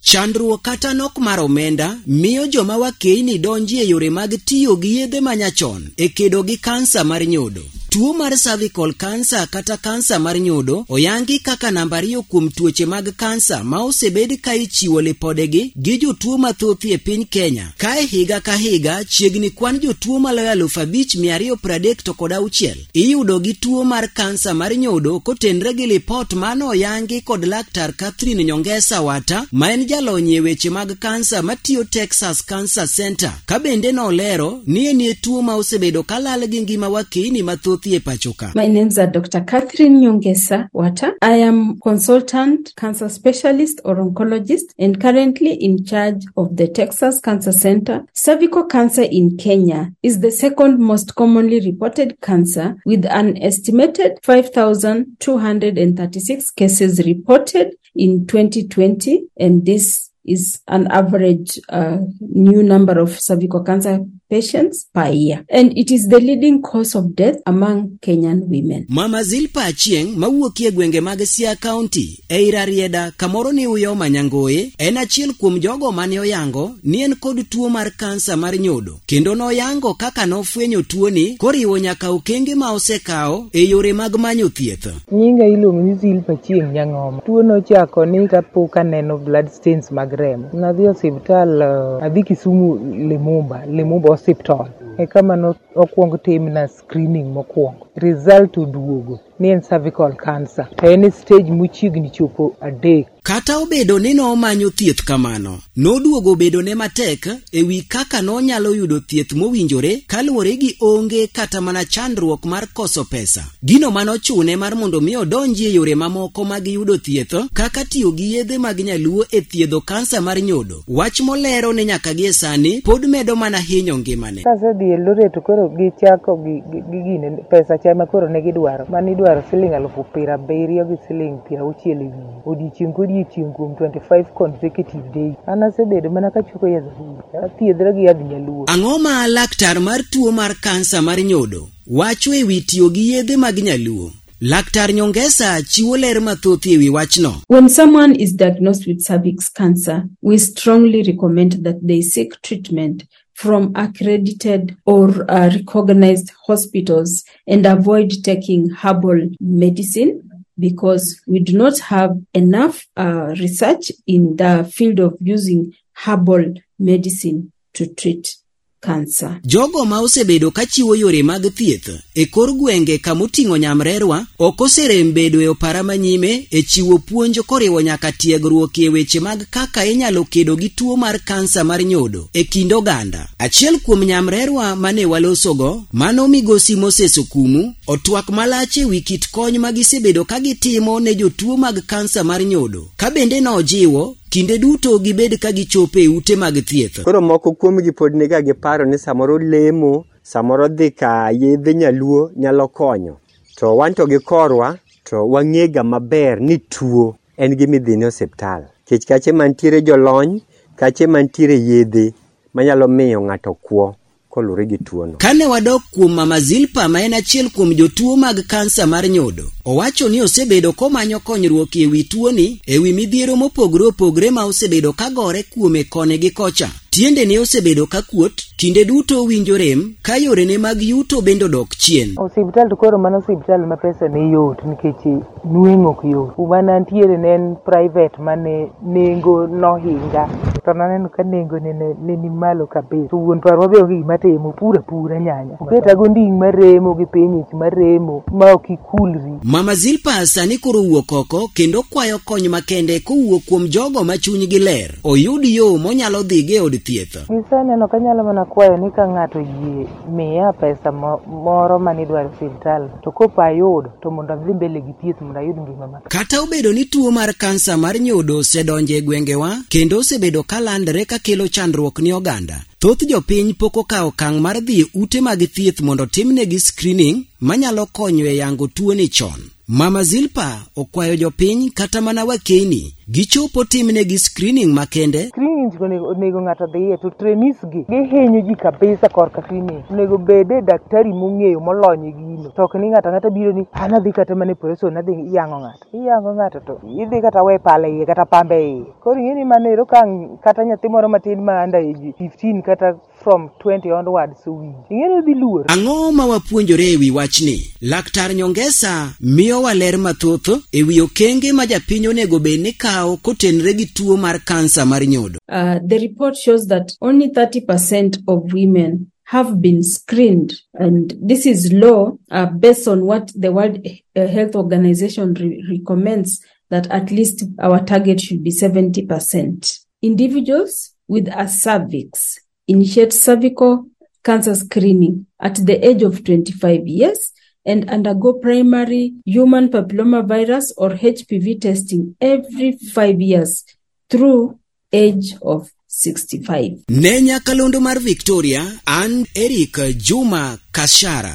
Chandruok kata nok mar omenda miyo joma wakeyni donji e yore mag tiyo gi yedhe ma nyachon e kedo gi kansa mar nyodo. Tuo mar cervical cancer kata kansa mar nyodo oyangi kaka namba ariyo kuom tuoche mag kansa ma osebed ka ichiwo lipodegi gi jotuo mathoth e piny Kenya. Kae higa ka higa chiegni kwan jotuo maloyo aluf abich mia ariyo pradek to kod auchiel iyudo gi tuo mar kansa mar nyodo kotenre gi lipot ma noyangi kod laktar Catherine Nyongesa Wata ma en jalony e weche mag kansa matiyo Texas Cancer Center ka bende nolero ni enie tuo ma osebedo ka lal gi ngima wakini mathothi e pachoka. My name is Dr. Catherine Nyongesa Wata. I am consultant cancer specialist or oncologist and currently in charge of the Texas Cancer Center. Cervical cancer in Kenya is the second most commonly reported cancer with an estimated 5,236 cases reported in 2020 and this is an average uh, new number of cervical cancer patients per year and it is the leading cause of death among Kenyan women. Mama Zilpa Achieng' mawuokie gwenge mag Siaya County ei Rarieda kamoro ni Uyo Manyangoye en achiel kuom jogo mane oyango ni en kod tuo mar kansa mar nyodo kendo noyango kaka nofwenyo tuoni koriwo nyaka okenge ma osekawo e yore mag manyo thieth. Nyinga iluongo ni Zilpa Chieng' Nyang'oma. Tuo nochako ni kapok aneno blood stains mag remo. Nadhi osiptal, eh, adhi Kisumu Limumba, Limumba Hospital. E kama no okwong timna screening mokwongo. Result oduogo ni en cervical cancer. To en e stage mochiegni chopo adek. Kata obedo ni nomanyo thieth kamano, noduogo bedone matek e wi kaka nonyalo yudo thieth mowinjore kaluwore gi onge kata mana chandruok mar koso pesa. Gino ma nochune mar mondo mi odonji e yore mamoko mag yudo thieth kaka tiyo gi yedhe mag nyaluo e thiedho kansa mar nyodo, wach molero ni nyaka gie sani pod medo mana hinyo ngimane. Kasedhi e Eldoret to koro gichako gi gi- gi gine pesa cha ma koro ne gidwaro. Mane idwaro siling alufu piero abiriyo gi siling piero auchiel e wiye. odiechieng' kodiechieng' kuom 25 consecutive days. An asebedo mana kachuko yadh ahundu, athiedhra gi yadh nyaluo. Ang'o ma laktar mar tuo mar kansa mar nyodo wacho e wi tiyo gi yedhe mag nyaluo? Laktar Nyongesa chiwo ler mathoth e wi wachno. When someone is diagnosed with cervix cancer, we strongly recommend that they seek treatment from accredited or uh, recognized hospitals and avoid taking herbal medicine because we do not have enough uh, research in the field of using herbal medicine to treat kansa. Jogo ma osebedo ka chiwo yore mag thieth e kor gwenge kama oting'o nyamrerwa ok oserem bedo e opara ma nyime e chiwo puonj koriwo nyaka tiegruok e weche mag kaka inyalo kedo gi tuo mar kansa mar nyodo e kind oganda. Achiel kuom nyamrerwa mane walosogo mano migosi Moses Okumu otwak malach e wi kit kony ma gisebedo ka gitimo ne jotuo mag kansa mar nyodo ka bende nojiwo kinde duto gibed ka gichopo e ute mag thieth. Koro moko kuomgi pod niga gi paro ni samoro lemo samoro dhi ka yedhe nyaluo nyalo konyo to wan to gi korwa to wang'ega maber ni tuo en gi midhine osiptal kech kache mantiere jolony kache mantiere yedhe manyalo miyo ng'ato kwo kolure gi tuono. Kane wadok kuom Mama Zilpa ma en achiel kuom jotuo mag kansa mar nyodo, owacho ni osebedo komanyo konyruok e wi tuoni e wi midhiero mopogre opogre ma osebedo kagore kuome koni gi kocha. Tiendene osebedo ka kuot, kinde duto owinjo rem, ka yorene mag yuto bende odok chien. Osiptal to koro mano osiptal ma pesa ne yot nikech nweng'o ok yot. Kuma nantiere ne en private ma ne nengo nohinga. To naneno ka nengo ne ne ni malo kabisa. To wuon parwa be onge gima timo, opuro apura nyanya. Oket ago nding' mar remo gi pinyich mar remo ma ok ikulri. Mama Zilpa sani koro owuok oko kendo kwayo kony makende kowuok kuom jogo ma chunygi ler. oyud yo monyalo dhiga e od thieth. Visa en ok anyalo mana kwayo ni ka ng'ato oyie miya pesa moro mane idwaro sirkal to kopo ayud to mondo adhi mbele gi thieth mondo ayud ngima ma. Kata obedo ni tuo mar kansa mar nyodo osedonjo e gwengewa kendo osebedo ka landre ka kelo chandruok ni oganda, thoth jopiny pok okawo okang' mar dhi e ute mag thieth mondo timnegi screening manyalo konyo e yango tuoni chon. Mama Zilpa okwayo jopiny kata mana wakeyni gichopo timnegi screening makende. Screening onego ng'ato dhiye to trainees gi gihinyo ji kabisa korka screening. Onego bede daktari mong'eyo molony e gino. To ok ni ng'ato ang'ata biro ni an adhi kata mana e preso nadhi iyango ng'ato. Iyango ng'ato to idhi kata we pala iye kata pamba iye. Koro ing'e ni mano ero ka kata nyathi moro matin ma under age 15 kata from 20 onwards owinjo. Ing'eyo ni dhi luor. Ang'o ma wapuonjore e wi wachni? Laktar Nyongesa miyowa ler mathoth e wi okenge ma japiny onego bed ni kawo kotenre gi tuo mar kansa mar nyodo. Uh, the report shows that only 30% of women have been screened, and this is low uh, based on what the World uh, Health Organization re- recommends that at least our target should be 70%. Individuals with a cervix initiate cervical cancer screening at the age of 25 years and undergo primary human virus or HPV testing every five years through age of 65. Ne nyakalondo mar Victoria, an Eric Juma Kashara